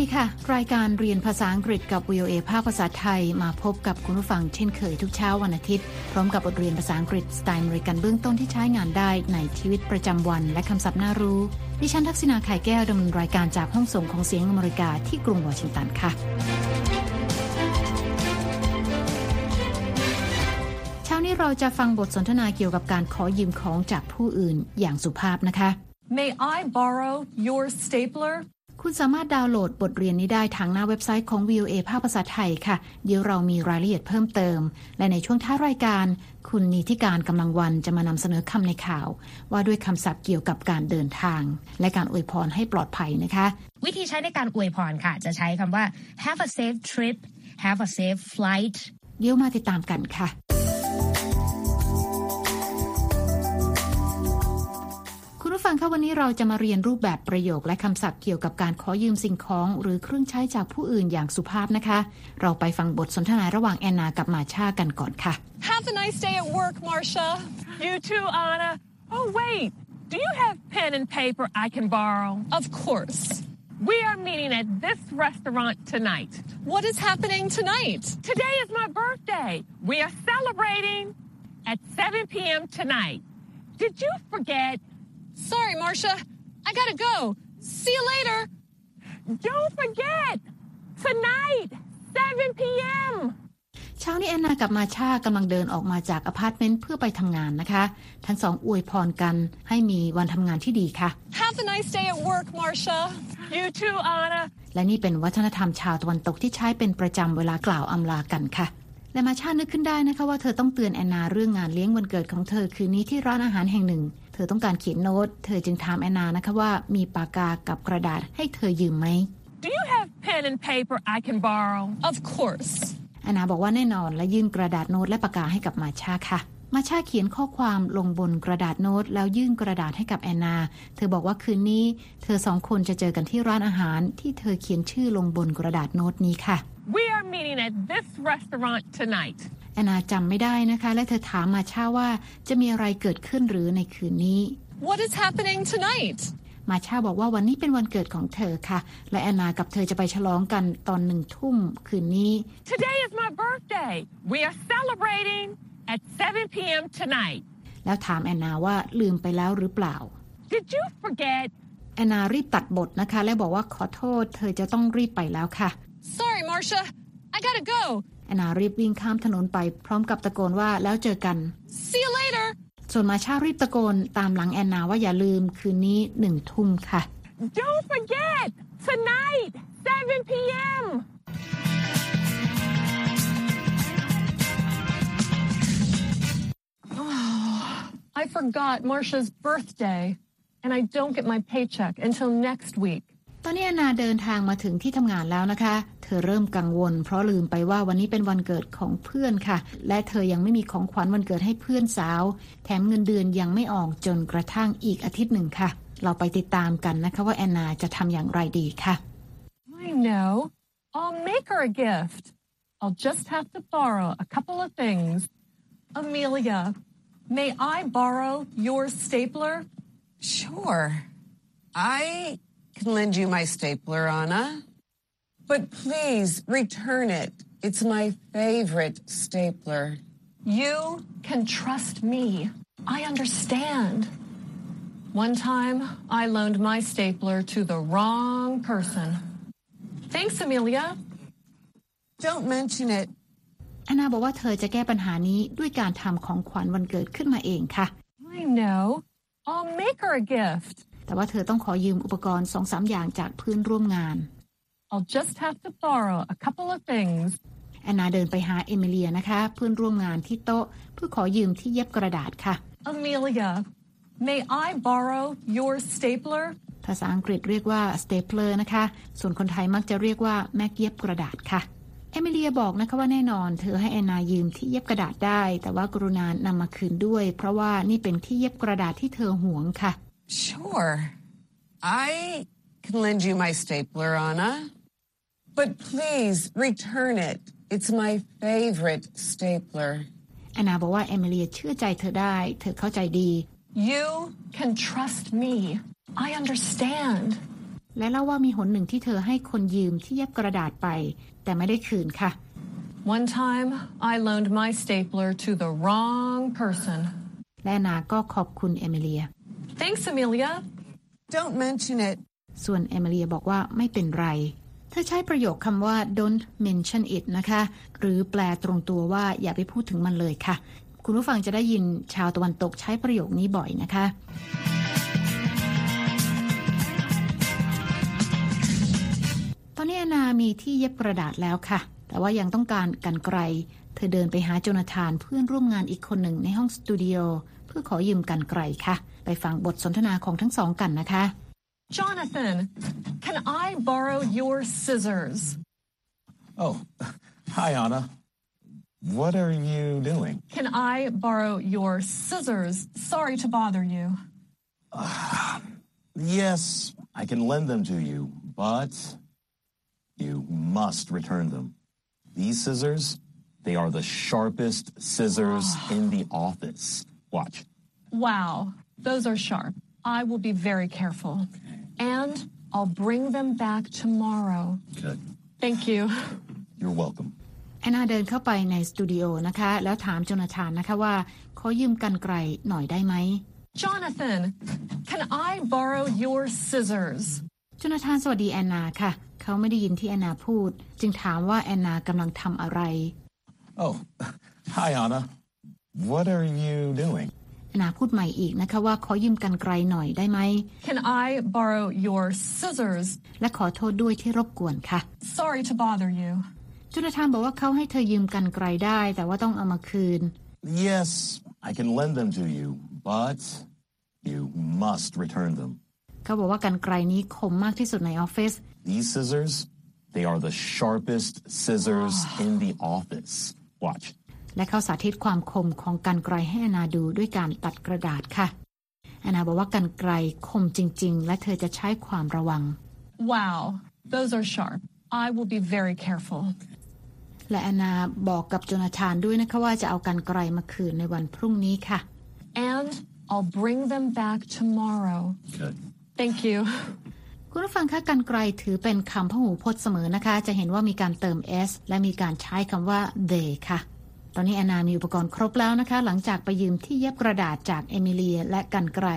ดีค่ะ รายการเรียนภาษาอังกฤษกับ VOA ภาคภาษาไทยมาพบกับคุณผู้ฟังเช่นเคยทุกเช้าวันอาทิตย์ พร้อมกับบทเรียนภาษาอังกฤษสไตล์อเมริกันเบื้องต้นที่ใช้งานได้ในชีวิตประจำวันและคำศัพท์น่ารู้ ดิฉันทักษณาไข่แก้วดำเนินรายการจากห้องส่งของเสียงอเมริกาที่กรุงวอชิงตันค่ะเช้านี้เราจะฟังบทสนทนาเกี่ยวกับการขอยืมของจากผู้อื่นอย่างสุภาพนะคะ May I borrow your stapler? คุณสามารถดาวน์โหลดบทเรียนนี้ได้ทางหน้าเว็บไซต์ของ VOA ภาคภาษาไทยค่ะ เดี๋ยวเรามีรายละเอียดเพิ่มเติม และในช่วงท้ายรายการ คุณนิติการกำลังวันจะมานำเสนอคำในข่าว ว่าด้วยคำศัพท์เกี่ยวกับการเดินทาง และการอวยพรให้ปลอดภัยนะคะ วิธีใช้ในการอวยพรค่ะ จะใช้คำว่า have a safe trip have a safe flight เดี๋ยวมาติดตามกันค่ะ ฟังคะวันนี้เราจะมาเรียนรูปแบบประโยคและคำศัพท์เกี่ยวกับการขอยืมสิ่งของ หรือเครื่องใช้จากผู้อื่นอย่างสุภาพนะคะ เราไปฟังบทสนทนาระหว่างแอนนากับมาชากันก่อนค่ะ Have a nice day at work, Marcia. You too, Anna. Oh, wait. Do you have pen and paper I can borrow? Of course. We are meeting at this restaurant tonight. What is happening tonight? Today is my birthday. We are celebrating at 7 p.m. tonight. Did you forget? Sorry, Marcia. I gotta go. See you later. Don't forget! Tonight, 7 p.m. เช้านี้แอนนากับมาชากำลังเดินออกมาจากอพาร์ตเมนต์เพื่อไปทำงานนะคะ ทั้งสองอวยพรกันให้มีวันทำงานที่ดีค่ะ Have a nice day at work, Marcia. You too, Anna. และนี่เป็นวัฒนธรรมชาวตะวันตกที่ใช้เป็นประจำเวลากล่าวอำลากันค่ะ และมาชานึกขึ้นได้นะคะว่าเธอต้องเตือนแอนนาเรื่องงานเลี้ยงวันเกิดของเธอคืนนี้ที่ร้านอาหารแห่งหนึ่ง เธอต้องการเขียนโน้ต เธอจึงถามแอนนานะคะว่ามีปากกากับกระดาษให้เธอยืมไหม Do you have pen and paper I can borrow? Of course. แอนนาบอกว่าแน่นอนและยื่นกระดาษโน้ตและปากกาให้กับมาชาค่ะ มาชาเขียนข้อความลงบนกระดาษโน้ต แล้วยื่นกระดาษให้กับแอนนา เธอบอกว่าคืนนี้ เธอสองคนจะเจอกันที่ร้านอาหารที่เธอเขียนชื่อลงบนกระดาษโน้ตนี้ค่ะ We are meeting at this restaurant tonight. แอนนาจำไม่ได้นะคะ และเธอถามมาชาว่าจะมีอะไรเกิดขึ้นหรือในคืนนี้ What is happening tonight? มาชาบอกว่าวันนี้เป็นวันเกิดของเธอค่ะ และแอนนากับเธอจะไปฉลองกันตอนหนึ่งทุ่มคืนนี้ Today is my birthday. We are celebrating at 7 p.m. tonight. แล้วถามแอนนาว่าลืมไปแล้วหรือเปล่า Did you forget? แอนนารีบตัดบทนะคะ และบอกว่าขอโทษ เธอจะต้องรีบไปแล้วค่ะ Sorry, Marcia. I gotta go. แอนนารีบวิ่งข้ามถนนไปพร้อมกับตะโกนว่าแล้วเจอกัน See you later. ส่วนมาชารีบตะโกนตามหลังแอนนาว่าอย่าลืมคืนนี้หนึ่งทุ่มค่ะ Don't forget! Tonight, 7 p.m. I forgot Marcia's birthday, and I don't get my paycheck until next week. ตอนนี้แอนนาเดินทางมาถึงที่ทำงานแล้วนะคะ เธอเริ่มกังวล เพราะลืมไปว่าวันนี้เป็นวันเกิดของเพื่อนค่ะ และเธอยังไม่มีของขวัญวันเกิดให้เพื่อนสาว แถมเงินเดือนยังไม่ออกจนกระทั่งอีกอาทิตย์หนึ่งค่ะ เราไปติดตามกันนะคะว่าแอนนาจะทำอย่างไรดีค่ะ I know. I'll make her a gift. I'll just have to borrow a couple of things. Amelia, may I borrow your stapler? Sure. I can lend you my stapler, Anna. But please return it. It's my favorite stapler. You can trust me. I understand. One time, I loaned my stapler to the wrong person. Thanks, Amelia. Don't mention it. แอนนาบอกว่าเธอจะแก้ปัญหานี้ด้วยการทำของขวัญวันเกิดขึ้นมาเองค่ะ I know. I'll make her a gift. แต่ว่าเธอต้องขอยืมอุปกรณ์สองสามอย่างจากเพื่อนร่วมงาน I'll just have to borrow a couple of things. แอนนาเดินไปหาเอมิเลียนะคะ เพื่อนร่วมงานที่โต๊ะ เพื่อขอยืมที่เย็บกระดาษค่ะ Amelia, may I borrow your stapler? ภาษาอังกฤษเรียกว่า stapler นะคะ ส่วนคนไทยมักจะเรียกว่าแม็กเย็บกระดาษค่ะ เอมิเลียบอกนะคะว่าแน่นอน เธอให้แอนนายืมที่เย็บกระดาษได้ แต่ว่ากรุณานำมาคืนด้วย เพราะว่านี่เป็นที่เย็บกระดาษที่เธอหวงค่ะ Sure. I can lend you my stapler, Anna. But please return it. It's my favorite stapler. แอนนาบอกว่าเอมิเลียเชื่อใจเธอได้ เธอเข้าใจดี You can trust me. I understand. และเล่าว่ามีหนหนึ่งที่เธอให้คนยืมที่เย็บกระดาษไป แต่ไม่ได้คืนค่ะ One time, I loaned my stapler to the wrong person. และนาก็ขอบคุณเอมิเลีย Thanks, Amelia. Don't mention it. ส่วนเอมิเลียบอกว่าไม่เป็นไร เธอใช้ประโยคคำว่า don't mention it นะคะ หรือแปลตรงตัวว่าอย่าไปพูดถึงมันเลยค่ะ คุณผู้ฟังจะได้ยินชาวตะวันตกใช้ประโยคนี้บ่อยนะคะ ที่เย็บกระดาษแล้วค่ะ แต่ว่ายังต้องการกันไกล เธอเดินไปหาโจนาธานเพื่อนร่วมงานอีกคนหนึ่งในห้องสตูดิโอเพื่อขอยืมกันไกลค่ะ ไปฟังบทสนทนาของทั้งสองกันนะคะ Jonathan, can I borrow your scissors? Oh, hi, Anna. What are you doing? Can I borrow your scissors? Sorry to bother you. Yes, I can lend them to you, but you must return them. These scissors, they are the sharpest scissors in the office. Watch. Wow, those are sharp. I will be very careful. And I'll bring them back tomorrow. Good. Thank you. You're welcome. แอนนาเดินเข้าไปในสตูดิโอนะคะ แล้วถามโจนาธานนะคะว่า ขอยืมกันไกลหน่อยได้ไหม Jonathan, can I borrow your scissors? โจนาธานสวัสดีแอนนาค่ะ เขาไม่ได้ยินที่แอนนาพูด จึงถามว่าแอนนากำลังทำอะไร Oh, hi, Anna. What are you doing? แอนนาพูดใหม่อีกนะคะว่าขอยืมกันไกลหน่อยได้ไหม Can I borrow your scissors? และขอโทษด้วยที่รบกวนค่ะ Sorry to bother you. โจนาธานบอกว่าเขาให้เธอยืมกันไกลได้ แต่ว่าต้องเอามาคืน Yes, I can lend them to you, but you must return them. เขาบอกว่ากันไกลนี้คมมากที่สุดในออฟฟิศ These scissors, they are the sharpest scissors in the office. Watch. และเขาสาธิตความคมของกันไกลให้แอนนาดูด้วยการตัดกระดาษค่ะแอนนาบอกว่ากันไกลคมจริง ๆ และเธอจะใช้ความระวัง Wow, those are sharp. I will be very careful. และแอนนาบอกกับโจนาธานด้วยนะคะว่าจะเอากันไกลมาคืนในวันพรุ่งนี้ค่ะ And I'll bring them back tomorrow. Good. Thank you. คุณผู้ฟังคะกันไกลถือเป็นคำพหูพจน์เสมอนะคะ จะเห็นว่ามีการเติม s และมีการใช้คำว่า they ค่ะ ตอนนี้แอนนามีอุปกรณ์ครบแล้วนะคะ หลังจากไปยืมที่เย็บกระดาษจากเอมิเลียและกันไกล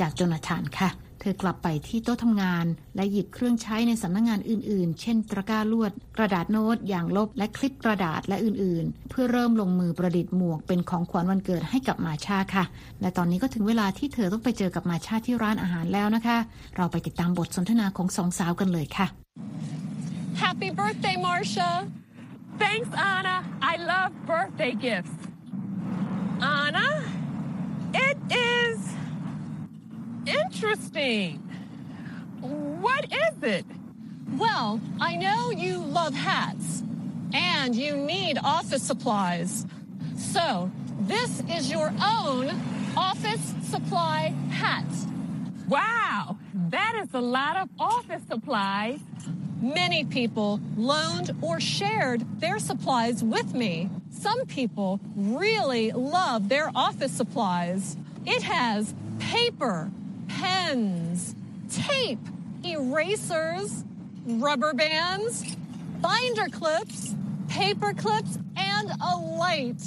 จากโจนาธานค่ะ เธอกลับไปที่โต๊ะทำงาน และหยิบเครื่องใช้ในสำนักงงานอื่นๆ เช่น ตะกร้าลวด กระดาษโน้ตอย่างลบและคลิปกระดาษและอื่นๆ เพื่อเริ่มลงมือประดิษฐ์หมวกเป็นของขวัญวันเกิดให้กับมาชาค่ะ และตอนนี้ก็ถึงเวลาที่เธอต้องไปเจอกับมาชาที่ร้านอาหารแล้วนะคะ เราไปติดตามบทสนทนาของสองสาวกันเลยค่ะ Happy birthday, Marcia. Thanks, Anna. I love birthday gifts. Anna, it is interesting. What is it? Well, I know you love hats and you need office supplies. So, this is your own office supply hat. Wow, that is a lot of office supplies. Many people loaned or shared their supplies with me. Some people really love their office supplies. It has paper, pens, tape, erasers, rubber bands, binder clips, paper clips, and a light.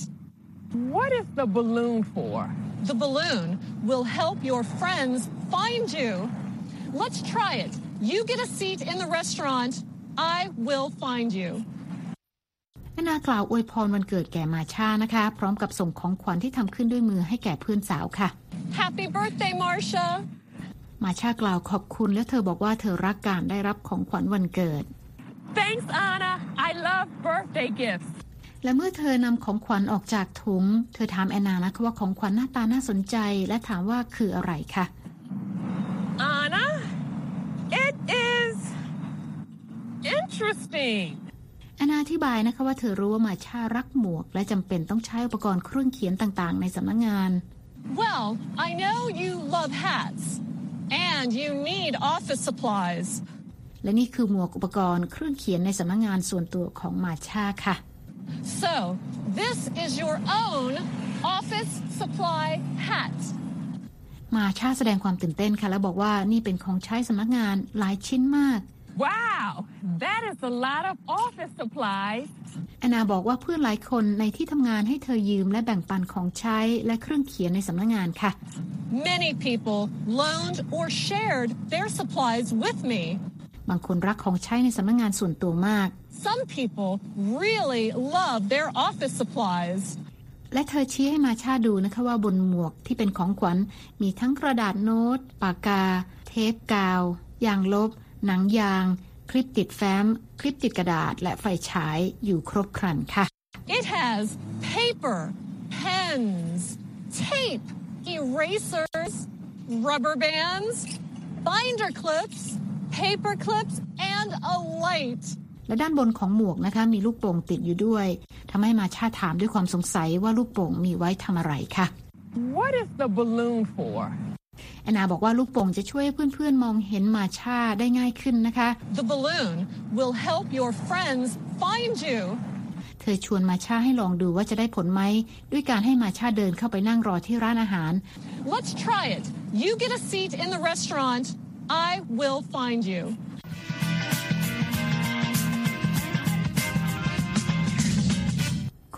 What is the balloon for? The balloon will help your friends find you. Let's try it. You get a seat in the restaurant. I will find you. แอนนากล่าวอวยพรวันเกิดแก่มาชานะคะ พร้อมกับส่งของขวัญที่ทำขึ้นด้วยมือให้แก่เพื่อนสาวค่ะ Happy birthday, Marcia. มาชากล่าวขอบคุณและเธอบอกว่าเธอรักการได้รับของขวัญวันเกิด Thanks, Anna. I love birthday gifts. และเมื่อเธอนำของขวัญออกจากถุง เธอถามแอนนานะคะว่าของขวัญหน้าตาน่าสนใจ และถามว่าคืออะไรค่ะ Anna, it is interesting. แอนนาอธิบายนะคะว่าเธอรู้ว่ามาชารักหมวก และจำเป็นต้องใช้อุปกรณ์เครื่องเขียนต่างๆ ในสำนักงาน Well, I know you love hats and you need office supplies. และนี่คือหมวกอุปกรณ์เครื่องเขียนในสำนักงานส่วนตัวของมาชาค่ะ So, this is your own office supply hat. มาชาแสดงความตื่นเต้นค่ะ แล้วบอกว่านี่เป็นของใช้สำนักงานหลายชิ้นมาก Wow, that is a lot of office supplies. แอนนาบอกว่าเพื่อนหลายคนในที่ทำงานให้เธอยืมและแบ่งปันของใช้และเครื่องเขียนในสำนักงานค่ะ Many people loaned or shared their supplies with me. บางคนรักของใช้ในสำนักงานส่วนตัวมาก Some people really love their office supplies. และเธอชี้ให้มาชาดูนะคะว่าบนหมวกที่เป็นของขวัญมีทั้งกระดาษโน้ต ปากกา เทปกาว ยางลบ หนังยาง คลิปติดแฟ้ม คลิปติดกระดาษ และไฟฉายอยู่ครบครันค่ะ It has paper, pens, tape, erasers, rubber bands, binder clips, paper clips, and a light. และด้านบนของหมวกนะคะมีลูกโป่งติดอยู่ด้วยทำให้มาชาถามด้วยความสงสัยว่าลูกโป่งมีไว้ทำอะไรค่ะ What is the balloon for? แอนนาบอกว่าลูกโป่งจะช่วยให้เพื่อนๆมองเห็นมาชาได้ง่ายขึ้นนะคะ The balloon will help your friends find you. เธอชวนมาชาให้ลองดูว่าจะได้ผลไหม ด้วยการให้มาชาเดินเข้าไปนั่งรอที่ร้านอาหาร Let's try it. You get a seat in the restaurant. I will find you.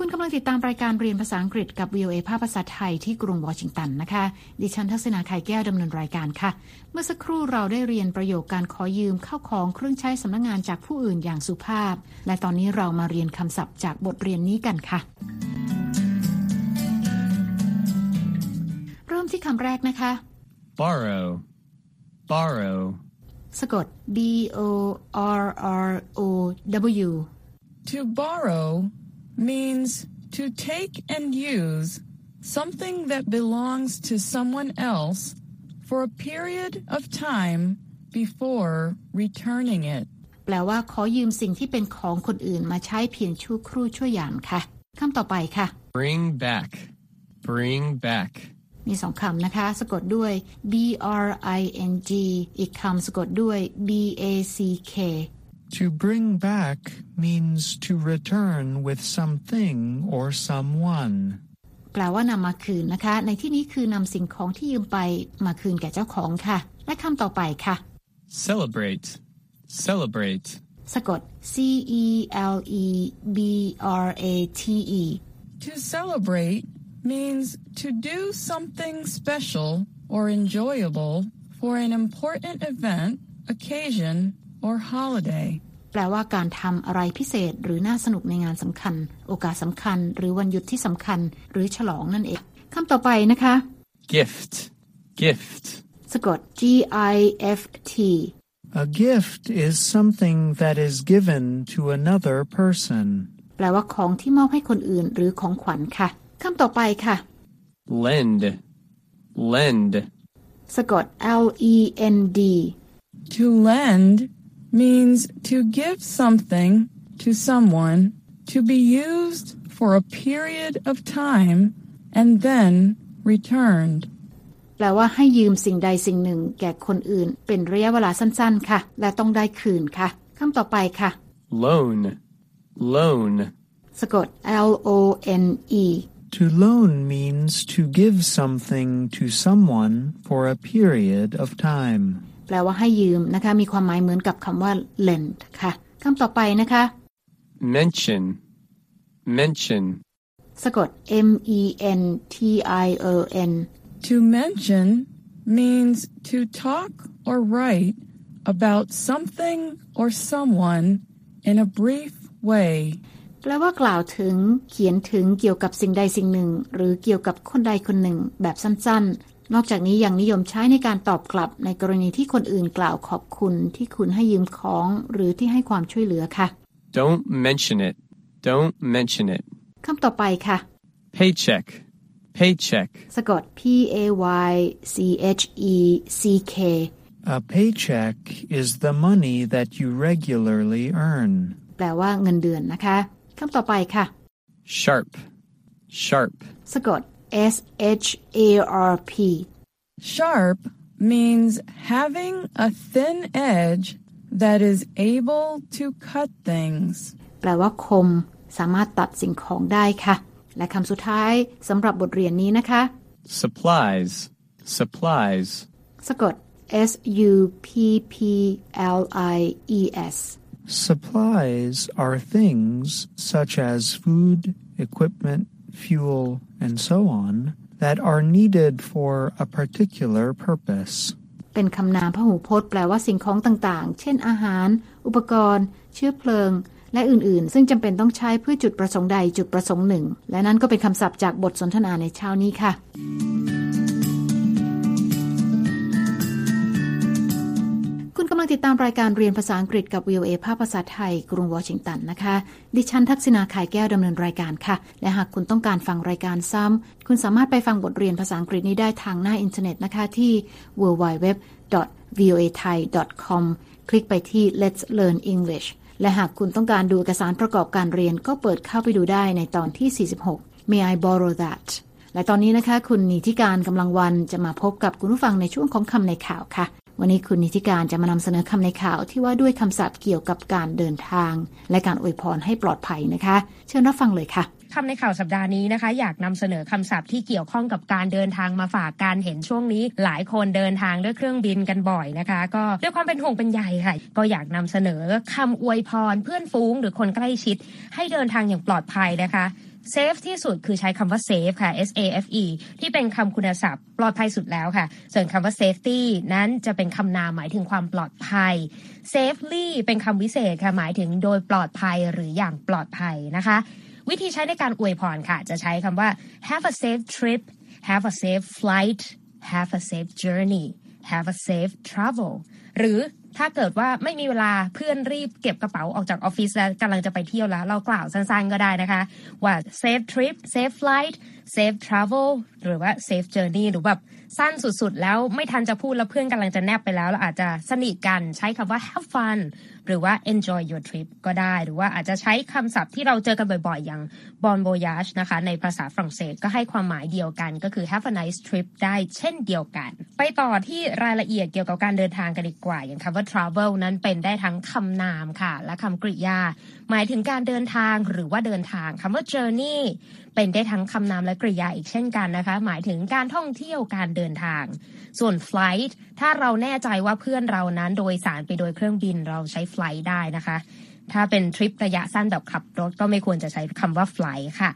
คุณกำลังติดตามรายการเรียนภาษาอังกฤษกับ VOA ภาพภาษาไทยที่กรุงวอชิงตันนะคะ ดิฉันทักษณาไข่แก้วดำเนินรายการค่ะ เมื่อสักครู่เราได้เรียนประโยคการขอยืมเข้าของเครื่องใช้สำนักงงานจากผู้อื่นอย่างสุภาพ และตอนนี้เรามาเรียนคำศัพท์จากบทเรียนนี้กันค่ะ เริ่มที่คำแรกนะคะ borrow, borrow, สะกด B O R R O W To borrow means to take and use something that belongs to someone else for a period of time before returning it. แปลว่าขอยืมสิ่งที่เป็นของคนอื่นมาใช้เพียงชั่วครู่ชั่วยามค่ะคำต่อไปค่ะ bring back, bring back, มีสองคำนะคะ สะกดด้วย B R I N G อีกคำสะกดด้วย B A C K To bring back means to return with something or someone. แปลว่านำมาคืนนะคะ ในที่นี้คือนำสิ่งของที่ยืมไปมาคืนแก่เจ้าของค่ะ และคำต่อไปค่ะ celebrate, celebrate, สะกด C E L E B R A T E To celebrate means to do something special or enjoyable for an important event, occasion, or holiday. แปลว่าการทำอะไรพิเศษหรือน่าสนุกในงานสำคัญ โอกาสสำคัญ หรือวันหยุดที่สำคัญ หรือฉลองนั่นเองคำต่อไปนะคะ gift, gift, สะกด G I F T A gift is something that is given to another person. แปลว่าของที่มอบให้คนอื่นหรือของขวัญค่ะคำต่อไปค่ะ lend, lend, สะกด L E N D To lend means to give something to someone to be used for a period of time and then returned. แปลว่าให้ยืมสิ่งใดสิ่งหนึ่ง แก่คนอื่น เป็นระยะเวลาสั้นๆ ค่ะ และต้องได้คืนค่ะคำต่อไปค่ะ loan, loan, สะกด L O N E To loan means to give something to someone for a period of time. แปลว่าให้ยืมนะคะ มีความหมายเหมือนกับคำว่า lend ค่ะคำต่อไปนะคะ mention, mention, สะกด M E N T I O N To mention means to talk or write about something or someone in a brief way. แปลว่ากล่าวถึงเขียนถึงเกี่ยวกับสิ่งใดสิ่งหนึ่ง หรือเกี่ยวกับคนใดคนหนึ่งแบบสั้นๆ นอกจากนี้ยังนิยมใช้ในการตอบกลับในกรณีที่คนอื่นกล่าวขอบคุณที่คุณให้ยืมของหรือที่ให้ความช่วยเหลือค่ะ don't mention it, don't mention it, คำต่อไปค่ะ paycheck, paycheck, สะกด P A Y C H E C K A paycheck is the money that you regularly earn. แปลว่าเงินเดือนนะคะคำต่อไปค่ะ sharp, sharp, สะกด S H A R P Sharp means having a thin edge that is able to cut things. แปลว่าคม สามารถตัดสิ่งของได้ค่ะ และคำสุดท้ายสำหรับบทเรียนนี้นะคะ supplies, Supplies. สะกด S U P P L I E S Supplies are things such as food, equipment, fuel, and so on that are needed for a particular purpose. เป็นคำนามพหูพจน์แปลว่าสิ่งของต่างๆ เช่นอาหาร อุปกรณ์ เชื้อเพลิง และอื่นๆ ซึ่งจำเป็นต้องใช้เพื่อจุดประสงค์ใดจุดประสงค์หนึ่ง และนั่นก็เป็นคำศัพท์จากบทสนทนาในเช้านี้ค่ะ ลังติดตามรายการเรียนภาษาอังกฤษกับ VOA ภาภาษาไทย กรุงวอชิงตันนะคะ ดิฉันทักษณาขายแก้วดำเนินรายการค่ะ และหากคุณต้องการฟังรายการซ้ำ คุณสามารถไปฟังบทเรียนภาษาอังกฤษนี้ได้ทางหน้าอินเทอร์เน็ตนะคะที่ www.voathai.com คลิกไปที่ Let's Learn English และหากคุณต้องการดูเอกสารประกอบการเรียนก็เปิดเข้าไปดูได้ในตอนที่ 46 May I borrow that และตอนนี้นะคะ คุณนิติการกำลังวันจะมาพบกับคุณผู้ฟังในช่วงของคำในข่าวค่ะ วันนี้คุณนิติการจะมานำเสนอคำในข่าวที่ว่าด้วยคำศัพท์เกี่ยวกับการเดินทาง และการอวยพรให้ปลอดภัยนะคะ เชิญรับฟังเลยค่ะคำในข่าวสัปดาห์นี้นะคะ อยากนำเสนอคำศัพท์ที่เกี่ยวข้องกับการเดินทางมาฝากการเห็นช่วงนี้ หลายคนเดินทางด้วยเครื่องบินกันบ่อยนะคะ ก็ด้วยความเป็นห่วงเป็นใยค่ะ ก็อยากนำเสนอคำอวยพรเพื่อนฟุ้งหรือคนใกล้ชิด ให้เดินทางอย่างปลอดภัยนะคะ เซฟที่สุดคือใช้คำว่า safe ค่ะ S A F E ที่เป็นคำคุณศัพท์ ปลอดภัยสุดแล้วค่ะ ส่วนคำว่า safety นั้นจะเป็นคำนามหมายถึงความปลอดภัย safely เป็นคำวิเศษค่ะหมายถึงโดยปลอดภัยหรืออย่างปลอดภัยนะคะ วิธีใช้ในการอวยพรค่ะ จะใช้คำว่า have a safe trip have a safe flight have a safe journey have a safe travel หรือ ถ้าเกิดว่าไม่มีเวลาเพื่อนรีบเก็บกระเป๋าออกจากออฟฟิศแล้วกำลังจะไปเที่ยวแล้ว เรากล่าวสั้นๆก็ได้นะคะ ว่า safe trip safe flight safe travel หรือว่า safe journey หรือแบบสั้นสุดๆ แล้วไม่ทันจะพูดแล้วเพื่อนกำลังจะแนบไปแล้วเราอาจจะสนิทกันใช้คำว่า have fun หรือว่า enjoy your trip ก็ได้ หรือว่าอาจจะใช้คำศัพท์ที่เราเจอกันบ่อยๆ อย่าง bon voyage นะคะ ในภาษาฝรั่งเศสก็ให้ความหมายเดียวกัน ก็คือ have a nice trip ได้เช่นเดียวกัน ไปต่อที่รายละเอียดเกี่ยวกับการเดินทางกันดีกว่า อย่างคำว่า travel นั้นเป็นได้ทั้งคำนามค่ะ และคำกริยา หมายถึงการเดินทางหรือว่าเดินทางคำว่า journey เป็นได้ทั้งคำนามและกริยาอีกเช่นกันนะคะ หมายถึงการท่องเที่ยวการเดินทาง ส่วน flight ถ้าเราแน่ใจว่าเพื่อนเรานั้นโดยสารไปโดยเครื่องบินเราใช้ flight ได้นะคะ ถ้าเป็นทริประยะสั้นแบบขับรถก็ไม่ควรจะใช้คำว่า flight ค่ะ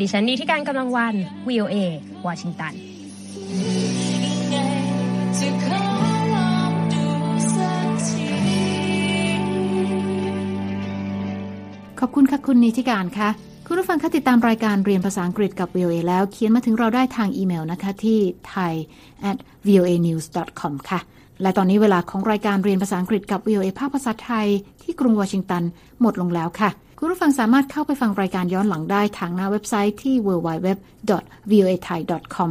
ดิฉันนีที่การกำลังวัน VOA วอชิงตัน ขอบคุณค่ะคุณนิติการค่ะ คุณผู้ฟังคะติดตามรายการเรียนภาษาอังกฤษกับ VOA แล้วเขียนมาถึงเราได้ทางอีเมลนะคะที่ thai at voa news com ค่ะ และตอนนี้เวลาของรายการเรียนภาษาอังกฤษกับ VOA ภาคภาษาไทย ที่กรุงวอชิงตันหมดลงแล้วค่ะ คุณผู้ฟังสามารถเข้าไปฟังรายการย้อนหลังได้ทางหน้าเว็บไซต์ที่ www.voathai.com